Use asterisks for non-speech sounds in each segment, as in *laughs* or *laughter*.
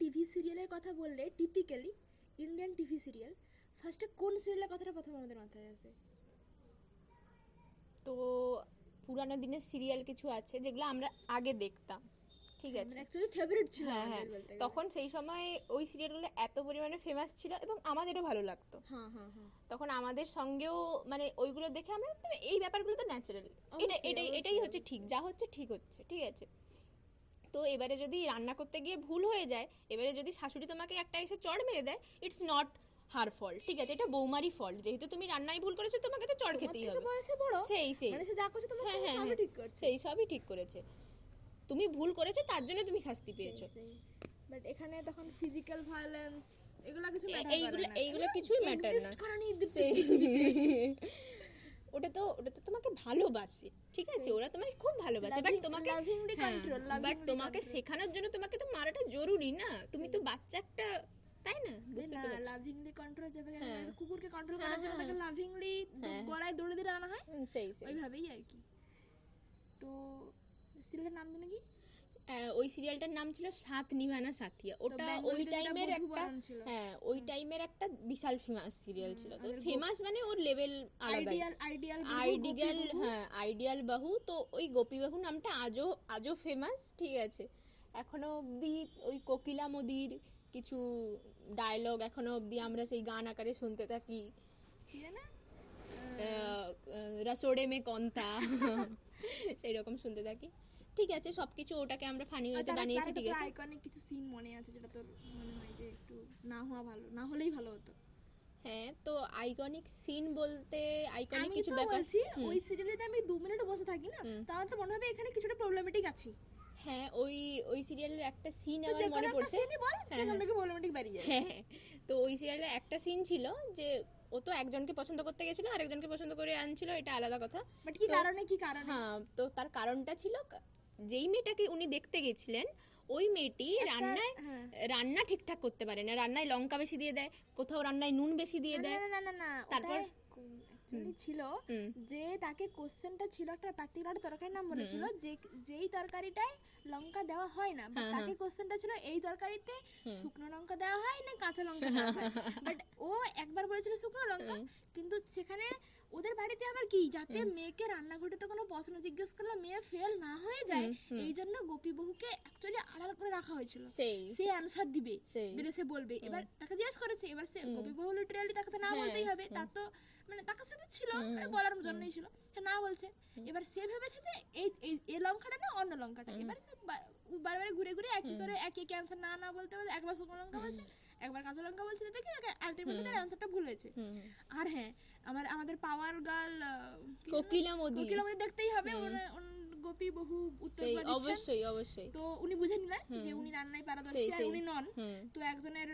TV সিরিয়ালের কথা বললে টিপিক্যালি ইন্ডিয়ান টিভি সিরিয়াল ফার্স্টে কোন সিরিয়ালের কথাটা প্রথম আমাদের মাথায় আসে? তো পুরানো দিনের সিরিয়াল কিছু আছে যেগুলো আমরা আগে দেখতাম ঠিক আছে? অ্যাকচুয়ালি ফেভারিট ছিল হ্যাঁ হ্যাঁ। তখন সেই সময় ওই সিরিয়ালগুলো এত পরিমাণে ফেমাস ছিল এবং আমাদেরও ভালো লাগতো। হ্যাঁ হ্যাঁ হ্যাঁ। তখন আমাদের সঙ্গেও মানে ওইগুলো দেখে আমরা তো এই ব্যাপারগুলো তো ন্যাচারাল এটা এটাই এটাই হচ্ছে ঠিক যা হচ্ছে ঠিক হচ্ছে ঠিক আছে? তো এবারে যদি রান্না করতে গিয়ে ভুল হয়ে যায় এবারে যদি শাশুড়ি তোমাকে একটা এসে চড় মেরে দেয় ইটস নট হার ফল্ট ঠিক আছে? এটা বৌমারই ফল্ট যেহেতু তুমি রান্নায় ভুল করেছ তোমাকে তো চড় খেতেই হবে। সেই সেই। মানে সে যা করছে তোমার হ্যাঁ, হ্যাঁ, সবই হ্যাঁ। ঠিক করছে। সেই সবই ঠিক করেছে। তুমি ভুল করেছ তার জন্য তুমি শাস্তি পেয়েছ। বাট এখানে তখন ফিজিক্যাল ভায়োলেন্স এগুলো কিছু এইগুলো এইগুলো কিছুই ম্যাটার না। *laughs* ওটা তো ওটা তো তোমাকে ভালোবাসে ঠিক আছে? ওরা তোমাকে খুব ভালোবাসে। বাট তোমাকে বাট তোমাকে শেখানোর জন্য তোমাকে তো মারাটা জরুরি না। তুমি তো বাচ্চা একটা তাই না? বুঝতে না লাভিংলি কন্ট্রোল যাবে হ্যাঁ। কুকুরকে কন্ট্রোল হ্যাঁ, করার জন্য হ্যাঁ। তাকে লাভিংলি হ্যাঁ। গলায় দৌড়ে দিয়ে আনা হয়? সেই সেই। ওইভাবেই আর কি। তো সিরিয়ালের নাম কি? ওই সিরিয়ালটার নাম ছিল সাত নিভানা সাথিয়া। ওটা ওই টাইমের একটা হ্যাঁ ওই টাইমের একটা বিশাল ফেমাস সিরিয়াল ছিল। তো ফেমাস মানে ওর লেভেল আলাদা আইডিয়াল হ্যাঁ আইডিয়াল বাহু। তো ওই গোপী বাহু নামটা আজও আজও ফেমাস ঠিক আছে। এখনও অবধি ওই কোকিলা মোদির কিছু ডায়লগ এখনও অবধি আমরা সেই গান আকারে শুনতে থাকি। রসোড়ে মে কন্তা। *laughs* সেই রকম শুনতে থাকি। ঠিক আছে সবকিছু ওটাকে আমরা ফানি ওয়েতে বানিয়েছি ঠিক আছে। আইকনিক কিছু সিন মনে আছে যেটা তোর মনে হয় যে একটু না হওয়া ভালো না হলেই ভালো হতো। হ্যাঁ তো আইকনিক সিন বলতে আইকনিক কিছু ব্যাপার? বলছি ওই সিরিয়ালে আমি দু মিনিট বসে থাকি না তাহলে তো মনে হবে এখানে কিছুটা প্রবলেমেটিক আছে। হ্যাঁ ওই ওই সিরিয়ালের একটা সিন আমার মনে পড়ছে। বল সেখান থেকে প্রবলেমেটিক বেরিয়ে যাবে হ্যাঁ হ্যাঁ। তো ওই সিরিয়ালে একটা সিন ছিল যে ও তো একজনকে পছন্দ করতে গেছিল আরেকজনকে পছন্দ করে আনছিল এটা আলাদা কথা। বাট কি কারণে কি কারণে? হ্যাঁ তো তার কারণটা ছিল যেই মেয়েটাকে উনি দেখতে গেছিলেন ওই মেয়েটি রান্নায় হ্যাঁ। রান্না ঠিকঠাক করতে পারে না। রান্নায় লঙ্কা বেশি দিয়ে দেয় কোথাও রান্নায় নুন বেশি দিয়ে দেয়। না না না তারপর? ছিল যে তাকে কোশ্চেনটা ছিল একটা পার্টিকুলার তরকারির নাম বলেছিল যে যেই তরকারিটায় লঙ্কা দেওয়া হয় না but হ্যাঁ, তাকে কোশ্চেনটা ছিল এই তরকারিতে শুকনো লঙ্কা দেওয়া হয় না কাঁচা লঙ্কা দেওয়া হয়? *laughs* বাট ও একবার বলেছিল শুকনো লঙ্কা কিন্তু সেখানে ওদের বাড়িতে আবার কি? যাতে মেয়েকে রান্নাঘরে তো কোনো প্রশ্ন জিজ্ঞেস করলে মেয়ে ফেল না হয়ে যায় এই জন্য গোপী বহুকে অ্যাকচুয়ালি আড়াল করে রাখা হয়েছিল। সে অ্যানসার দিবে। দিলে সে বলবে এবার তাকে জিজ্ঞেস করেছে এবার সে গোপী বহু লিটারালি তাকে তো না হ্যাঁ, বলতেই হবে তার তো মানে তার সাথে ছিল মানে বলার জন্যই ছিল সে না বলছে। এবার সে ভেবেছে যে এই এই এই লঙ্কাটা না অন্য লঙ্কাটা। এবার সে বারবার ঘুরে ঘুরে একই করে একই একই অ্যান্সার না না বলতে বলতে একবার শুকনো লঙ্কা বলছে একবার কাঁচা লঙ্কা বলছে দেখে আলটিমেটলি তার অ্যান্সারটা ভুল হয়েছে। আর হ্যাঁ আমার আমাদের পাওয়ার গার্ল কোকিলা মোদি। কোকিলা মোদি দেখতেই হবে গোপী বহু উত্তর দিচ্ছেন। অবশ্যই অবশ্যই। তো উনি বুঝে নিলেন যে উনি রান্নায় পারদর্শী আর উনি নন। তো একজনের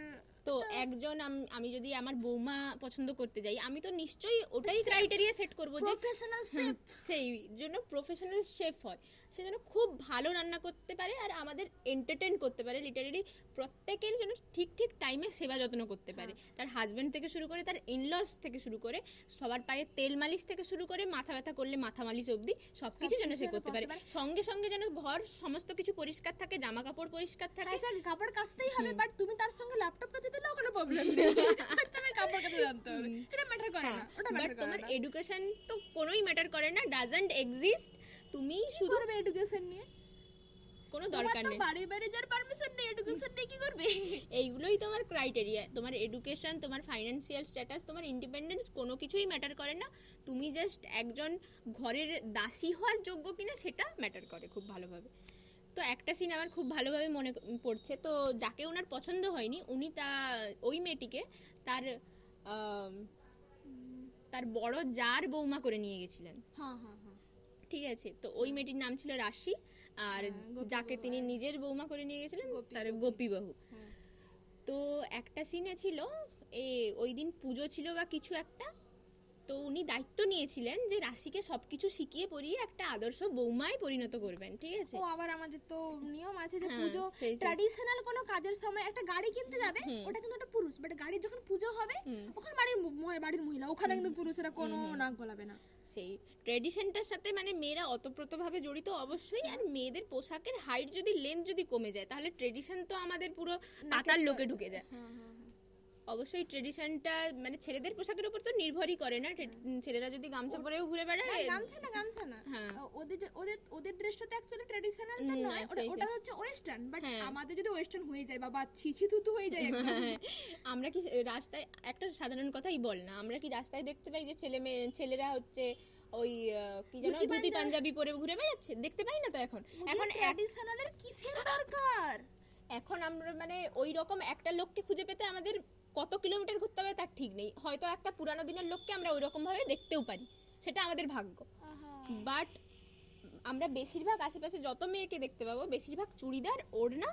তো একজন আমি যদি আমার বৌমা পছন্দ করতে যাই আমি তো নিশ্চয়ই ওটাই ক্রাইটেরিয়া সেট করব যে প্রফেশনাল শেফ সেই জন্য প্রফেশনাল শেফ হয়। সে যেন খুব ভালো রান্না করতে পারে আর আমাদের এন্টারটেন করতে পারে। লিটারেলি প্রত্যেকের যেন ঠিক ঠিক টাইমে সেবা যত্ন করতে পারে। তার হাজবেন্ড থেকে শুরু করে তার ইনলস থেকে শুরু করে সবার পায়ে তেল মালিশ থেকে শুরু করে মাথা ব্যথা করলে মাথা মালিশ অবধি সব কিছু যেন সে করতে পারে। সঙ্গে সঙ্গে যেন ঘর সমস্ত কিছু পরিষ্কার থাকে জামা কাপড় পরিষ্কার থাকে। কাপড় কাচতেই হবে বাট তুমি তার সঙ্গে ল্যাপটপ কাচে দিলেও কোনো প্রবলেম নেই। *laughs* বাট কাপড় জানতে হবে। এটা ম্যাটার করে না ওটা ম্যাটার করে তোমার এডুকেশন তো কোনোই ম্যাটার করে না ডাজন্ট এক্সিস্ট তুমি শুধু এডুকেশন নিয়ে? কোনো দরকার নেই। বাড়ি বাড়ি যার পারমিশন নেই এডুকেশন নিয়ে কি করবে? *laughs* এইগুলোই তোমার ক্রাইটেরিয়া তোমার এডুকেশন তোমার ফাইন্যান্সিয়াল স্ট্যাটাস তোমার ইন্ডিপেন্ডেন্স কোনো কিছুই ম্যাটার করে না। তুমি জাস্ট একজন ঘরের দাসী হওয়ার যোগ্য কিনা সেটা ম্যাটার করে খুব ভালোভাবে। তো একটা সিন আমার খুব ভালোভাবে মনে পড়ছে। তো যাকে ওনার পছন্দ হয়নি উনি তা ওই মেয়েটিকে তার তার বড় জার বৌমা করে নিয়ে গেছিলেন। হ্যাঁ হ্যাঁ হ্যাঁ। ঠিক আছে? তো ওই মেয়েটির নাম ছিল রাশি। আর যাকে তিনি নিজের বৌমা করে নিয়ে গেছিলেন তার গোপী বাহু হ্যাঁ। তো একটা সিনে ছিল এ ওই দিন পুজো ছিল বা কিছু একটা তো উনি দায়িত্ব নিয়েছিলেন যে রাশিকে সবকিছু শিখিয়ে পড়িয়ে একটা আদর্শ বৌমায় পরিণত করবেন ঠিক আছে? ও আবার আমাদের তো নিয়ম আছে যে হ্যাঁ, পুজো। ট্র্যাডিশনাল কোনো কাজের সময় একটা গাড়ি কিনতে যাবে ওটা কিন্তু একটা পুরুষ বাট গাড়ির যখন পুজো হবে ওখানে বাড়ির বাড়ির মহিলা ওখানে কিন্তু পুরুষেরা কোনো নাক গলাবে না। সেই ট্রেডিশনটার সাথে মানে মেয়েরা অতপ্রতভাবে জড়িত অবশ্যই আর মেয়েদের পোশাকের হাইট যদি লেন্থ যদি কমে যায় তাহলে ট্রেডিশন তো আমাদের পুরো পাতার লোকে ঢুকে যায়। হ্যাঁ হ্যাঁ। অবশ্যই ট্রেডিশনটা মানে ছেলেদের পোশাকের উপর তো নির্ভরই করে না ছেলেরা যদি গামছা পরেও ঘুরে বেড়ায় গামছা না গামছা না হ্যাঁ। ওদের ওদের ওদের ড্রেসটা তো অ্যাকচুয়ালি ট্র্যাডিশনাল তো নয় ওটা। হচ্ছে ওয়েস্টার্ন বাট হ্যাঁ। আমাদের যদি ওয়েস্টার্ন হয়ে যায় বাবা ছিছি থুতু হয়ে যায় আমরা কি রাস্তায় একটা সাধারণ কথাই বল না আমরা কি রাস্তায় দেখতে পাই যে ছেলে মেয়ে ছেলেরা হচ্ছে ওই কি যেন ধুতি পাঞ্জাবি। পরে ঘুরে বেড়াচ্ছে দেখতে পাই না তো এখন এখন ট্র্যাডিশনালের কিসের দরকার এখন আমরা মানে ওই রকম একটা লোককে খুঁজে পেতে আমাদের কত কিলোমিটার ঘুরতে হবে তার ঠিক নেই। হয়তো একটা পুরানো দিনের লোককে আমরা ওই রকম ভাবে দেখতেও পারি। সেটা আমাদের ভাগ্য। বাট আমরা বেশিরভাগ আশেপাশে যত মেয়েকে দেখতে পাবো বেশিরভাগ চুড়িদার ওড়না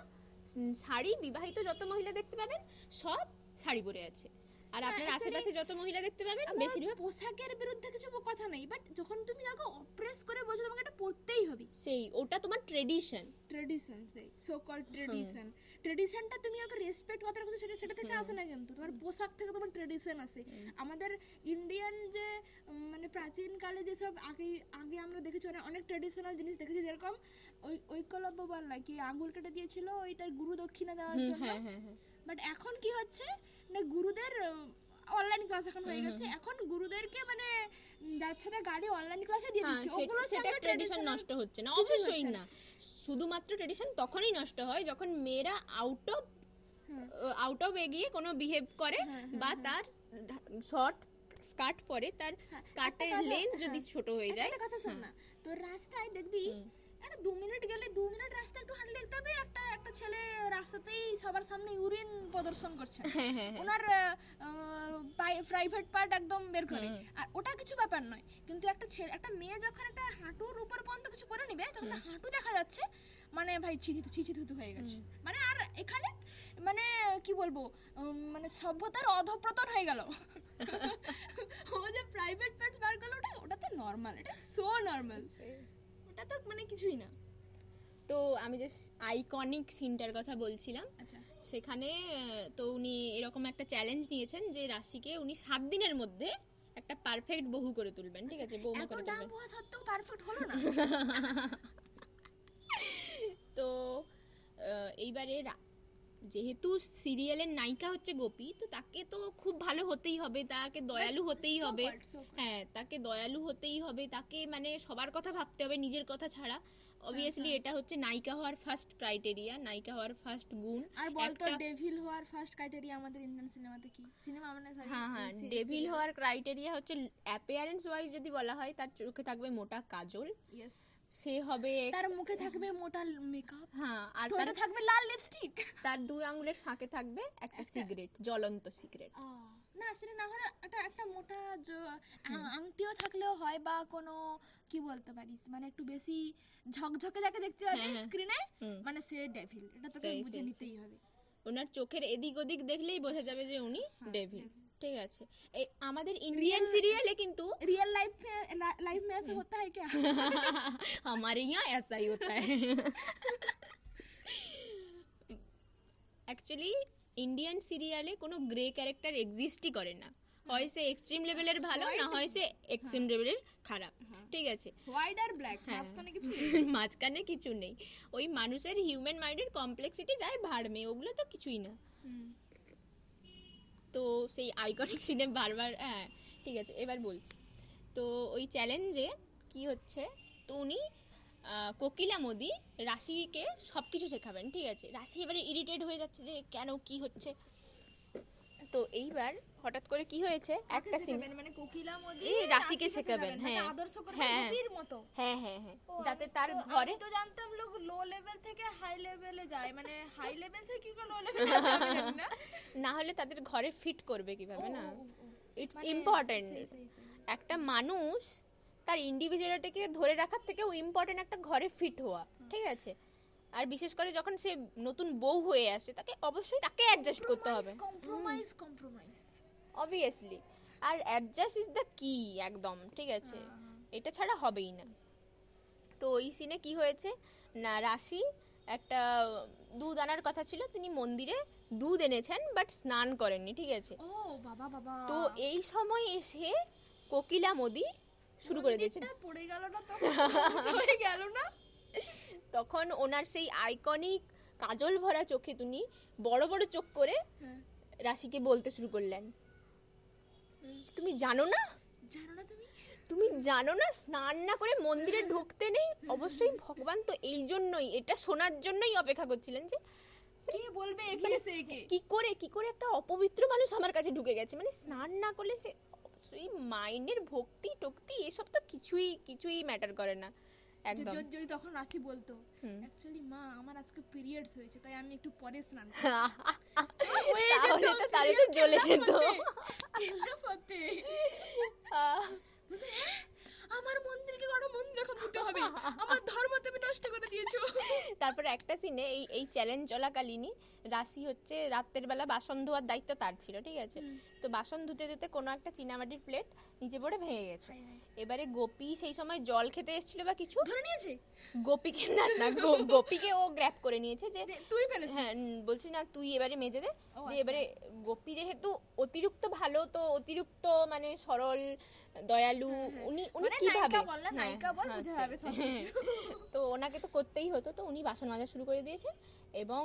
শাড়ি বিবাহিত যত মহিলা দেখতে পাবেন সব শাড়ি পরে আছে। আর আপনার আশেপাশে যত মহিলা দেখতে পাবেন বেশিরভাগ পোশাকের বিরুদ্ধে কিছু কথা নেই বাট যখন তুমি কাউকে অপ্রেস করে বলছো তোমাকে এটা পড়তেই হবে। সেই ওটা তোমার ট্রেডিশন ট্রেডিশন সেই সো কল ট্রেডিশন ট্রেডিশনটা তুমি ওকে রেসপেক্ট কথা রাখছো সেটা সেটা থেকে আসে না কিন্তু তোমার পোশাক থেকে তোমার ট্রেডিশন আসে। আমাদের ইন্ডিয়ান যে মানে প্রাচীন কালে যেসব আগে আগে আমরা দেখেছি অনেক অনেক ট্রেডিশনাল জিনিস দেখেছি যেরকম ওই ঐকলব্য বললা কি আঙ্গুল কেটে দিয়েছিল ওই তার গুরু দক্ষিণা দেওয়ার জন্য। হ্যাঁ হ্যাঁ হ্যাঁ। বাট এখন কি হচ্ছে? না গুরুদের অনলাইন ক্লাস এখন হয়ে গেছে। এখন গুরুদেরকে মানে উম, যাচ্ছে না গাড়ি অনলাইন ক্লাসে দিয়ে হ্যাঁ দিচ্ছে। ওগুলোর সেটা সঙ্গে ট্রেডিশন নষ্ট হচ্ছে না অবশ্যই না। শুধুমাত্র ট্রেডিশন তখনই নষ্ট হয় যখন মেয়েরা আউট অফ হ্যাঁ। আউট অফ এগিয়ে কোনো বিহেভ করে হ্যাঁ, বা তার শর্ট স্কার্ট পরে তার হ্যাঁ, স্কার্টের লেন্থ যদি হ্যাঁ। ছোট হয়ে যায়। কথা শোন না। তো রাস্তায় দেখবি দু মিনিট গেলে দু মিনিট রাস্তা একটু হাঁটলে দেখতে হবে একটা একটা ছেলে রাস্তাতেই সবার সামনে ইউরিন প্রদর্শন করছে। হ্যাঁ হ্যাঁ হ্যাঁ। ওনার প্রাইভেট পার্ট একদম বের করে। আর ওটা কিছু ব্যাপার নয় কিন্তু একটা ছেলে একটা মেয়ে যখন একটা হাঁটুর উপর পর্যন্ত কিছু করে নিবে তখন হাঁটু দেখা যাচ্ছে মানে ভাই ছিচি ছিচি থুতু হয়ে গেছে। মানে আর এখানে মানে কি বলব মানে সভ্যতার অধপ্রতন হয়ে গেল। *laughs* ও যে প্রাইভেট পার্টস বার করল ওটা ওটা তো নর্মাল এটা সো নর্মাল ওটা তো মানে কিছুই না। তো আমি যে আইকনিক সিনটার কথা বলছিলাম। আচ্ছা। সেখানে তো উনি এরকম একটা চ্যালেঞ্জ নিয়েছেন যে রাশিকে উনি সাত দিনের মধ্যে একটা পারফেক্ট বহু করে তুলবেন ঠিক আছে বহু করে দাম তুলবেন। হওয়া সত্ত্বেও পারফেক্ট হলো না? *laughs* তো এইবারে যেহেতু সিরিয়ালের নায়িকা হচ্ছে গোপী তো তাকে তো খুব ভালো হতেই হবে তাকে দয়ালু হতেই হবে. হ্যাঁ তাকে দয়ালু হতেই হবে তাকে মানে সবার কথা ভাবতে হবে নিজের কথা ছাড়া। অবভিয়াসলি এটা হচ্ছে নায়িকা হওয়ার ফার্স্ট ক্রাইটেরিয়া নায়িকা হওয়ার ফার্স্ট গুণ। আর বলতো ডেভিল হওয়ার ফার্স্ট ক্রাইটেরিয়া আমাদের ইন্ডিয়ান সিনেমাতে কি? সিনেমা মানে সরি হ্যাঁ হ্যাঁ ডেভিল হওয়ার ক্রাইটেরিয়া হচ্ছে অ্যাপিয়ারেন্স ওয়াইজ যদি বলা হয় তার চোখে থাকবে মোটা কাজল। ইয়েস সে হবে তার মুখে থাকবে মোটা মেকআপ হ্যাঁ আর তার থাকবে লাল লিপস্টিক তার দুই আঙুলের ফাঁকে থাকবে একটা সিগারেট জ্বলন্ত সিগারেট না সেটা না হলে একটা একটা মোটা আংটিও থাকলেও হয় বা কোনো কি বলতে পারিস? মানে একটু বেশি ঝকঝকে যাকে দেখতে হবে হ্যাঁ, হ্যাঁ। স্ক্রিনে মানে সে ডেভিল এটা তোকে বুঝে নিতেই হবে। ওনার চোখের এদিক ওদিক দেখলেই বোঝা যাবে যে উনি হ্যাঁ, ডেভিল devil। ঠিক আছে এই আমাদের ইন্ডিয়ান সিরিয়ালে কিন্তু रियल लाइफ में लाइफ में ऐसा होता है क्या *laughs* हमारे यहाँ ऐसा ही होता है অ্যাকচুয়ালি ইন্ডিয়ান সিরিয়ালে কোনো গ্রে ক্যারেক্টার এক্সিস্টই করে না হয় সে এক্সট্রিম লেভেলের ভালো না হয় সে এক্সট্রিম লেভেলের খারাপ ঠিক আছে হোয়াইট আর ব্ল্যাক হ্যাঁ। মাঝখানে কিছু *laughs* মাঝখানে কিছু নেই ওই মানুষের হিউম্যান মাইন্ডের কমপ্লেক্সিটি যায় ভাড়মে ওগুলো তো কিছুই না হুম। তো সেই আইকনিক সিনে বারবার হ্যাঁ ঠিক আছে, এবার বলছি। তো ওই চ্যালেঞ্জে কি হচ্ছে? তো উনি কোকিলা মোদি রাশিকে সব কিছু শেখাবেন, ঠিক আছে? রাশি এবারে ইরিটেট হয়ে যাচ্ছে যে কেন কি হচ্ছে? তো এইবার হঠাৎ করে কি হয়েছে? একটা সিন মানে কোকিলা মোদি এই রাশিকে শেখাবেন, মানে হ্যাঁ। আদর্শ করবেন হ্যাঁ। মতো। হ্যাঁ হ্যাঁ হ্যাঁ। যাতে তার ঘরে তো জানতাম লোক লো লেভেল থেকে হাই লেভেলে যায় মানে হাই লেভেল *laughs* থেকে কি করে লো লেভেলে না। না হলে তাদের ঘরে ফিট করবে কীভাবে না? ও, ও, ও। ইটস মানে ইম্পর্টেন্ট। একটা মানুষ তার ইন্ডিভিজুয়ালিটিকে ধরে রাখার থেকেও ইম্পর্টেন্ট একটা ঘরে ফিট হওয়া ঠিক আছে? আর বিশেষ করে যখন সে নতুন বউ হয়ে আসে তাকে অবশ্যই তাকে অ্যাডজাস্ট করতে হবে। কম্প্রোমাইজ কম্প্রোমাইজ অবভিয়াসলি আর অ্যাডজাস্ট ইজ দ্য কি একদম ঠিক আছে? এটা ছাড়া হবেই না। তো ওই সিনে কি হয়েছে? না রাশি একটা দুধ আনার কথা ছিল তিনি মন্দিরে দুধ এনেছেন বাট স্নান করেননি ঠিক আছে? ও বাবা বাবা। তো এই সময় এসে কোকিলা মোদি শুরু করে দিয়েছে পড়ে গেল না তো? হয়ে গেল না? তখন ওনার সেই আইকনিক কাজল ভরা চোখে তিনি বড় বড় চোখ করে হ্যাঁ। রাশিকে বলতে শুরু করলেন। তুমি জানো না? জানো না তুমি? তুমি জানো না স্নান না করে মন্দিরে ঢুকতে নেই? অবশ্যই ভগবান তো এই জন্যই এটা শোনার জন্যই অপেক্ষা করছিলেন যে কে বলবে একে মানে এসে একে কি করে কি করে একটা অপবিত্র মানুষ আমার কাছে ঢুকে গেছে? মানে স্নান না করলে সে অবশ্যই মাইন্ডের ভক্তি টক্তি এসব তো কিছুই কিছুই ম্যাটার করে না। একদম। যদি তখন রাখি বলতো অ্যাকচুয়ালি মা আমার আজকে পিরিয়ডস হয়েছে তাই আমি একটু পরে স্নান *laughs* তো তাহলে তো জ্বলে যেত পথে আহ, বলতে, "হ্যাঁ, আমার মন্দিরকে কোনো মন্দির হবে আমার ধর্ম তুমি নষ্ট করে দিয়েছ। তারপর একটা সিনে এই এই চ্যালেঞ্জ চলাকালীনই রাশি হচ্ছে রাতের বেলা বাসন ধোয়ার দায়িত্ব তার ছিল ঠিক আছে? তো বাসন ধুতে ধুতে কোনো একটা চীনামাটির প্লেট নিচে পড়ে ভেঙে গেছে। এবারে গোপী সেই সময় জল খেতে এসেছিল বা কিছু? ধরে নিয়েছে? গোপীকে না না *laughs* গোপীকে ও গ্র্যাপ করে নিয়েছে যে তুই হ্যাঁ বলছি না তুই এবারে মেজে দে। আচ্ছা। এবারে গোপী যেহেতু অতিরিক্ত ভালো তো অতিরিক্ত মানে সরল দয়ালু উনি উনি কীভাবে? নায়িকা বল না, হ্যাঁ, হ্যাঁ, বোঝা সে- যাবে সব হ্যাঁ। *laughs* তো ওনাকে তো করতেই হতো তো উনি বাসন মাজা শুরু করে দিয়েছে। এবং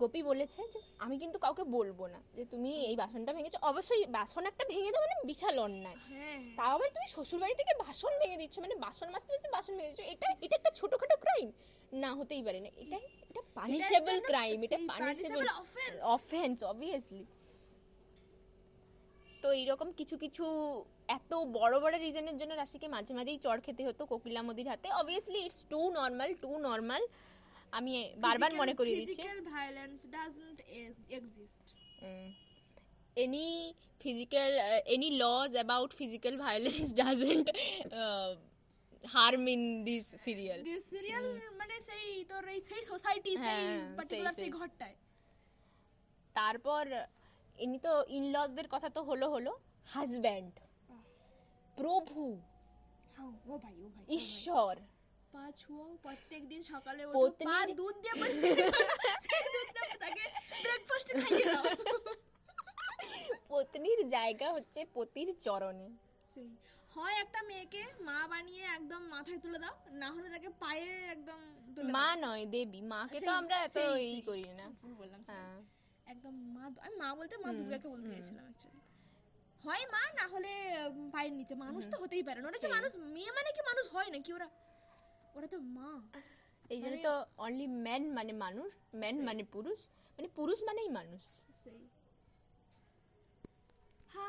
গোপী বলেছে যে আমি কিন্তু কাউকে বলব না যে তুমি এই বাসনটা ভেঙেছো। অবশ্যই বাসন একটা ভেঙে দেওয়া মানে বিশাল অন্যায়। হ্যাঁ তাও আবার তুমি শ্বশুর বাড়ি থেকে বাসন ভেঙে দিচ্ছ মানে বাসন মাজতে মাজতে বাসন ভেঙে দিচ্ছ এটা এটা একটা ছোটখাটো ক্রাইম না হতেই পারে না। এটা এটা পানিশেবল ক্রাইম এটা পানিশেবল অফেন্স অবভিয়াসলি তো এইরকম কিছু কিছু এত বড় বড় রিজনের জন্য রাশিকে মাঝে মাঝেই চড় খেতে হতো কোকিলা মোদির হাতে। Obviously it's too normal too normal আমি বারবার মনে করিয়ে দিচ্ছি। Physical violence doesn't exist any physical uh, any laws about physical violence *laughs* doesn't uh, harm in this serial. This serial মানে সেই তোর এই সেই সোসাইটি সেই হ্যাঁ, পার্টিকুলার সেই। সেই। ঘরটায়। তারপর ইনি তো ইনলজদের কথা তো হলো হলো হাজব্যান্ড প্রভু হ্যাঁ, ও ভাই ও ভাই। ঈশ্বর। পা ছুঁয়াও প্রত্যেকদিন সকালে ওঠো পা দুধ দিয়ে। সেই দুধটা তাকে ব্রেকফাস্ট খাইয়ে দাও। পত্নীর জায়গা হচ্ছে পতির চরণে। হয় একটা মেয়েকে মা বানিয়ে একদম মাথায় তুলে দাও না হলে তাকে পায়ে একদম তুলে মা নয় দেবী। মাকে তো আমরা এত এই করি না। বললাম। হ্যাঁ। একদম মা আমি মা বলতে মা দুর্গাকে বলতে। গেছিলাম অ্যাকচুয়ালি হয় মা না হলে পায়ের নিচে। মানুষ তো হতেই পারে না। ওরা কি মানুষ মেয়ে মানে কি মানুষ হয় নাকি ওরা? ওরা তো মা। এই জন্য মানে- তো অনলি ম্যান মানে মানুষ ম্যান মানে পুরুষ মানে পুরুষ মানেই মানুষ। সেই। হা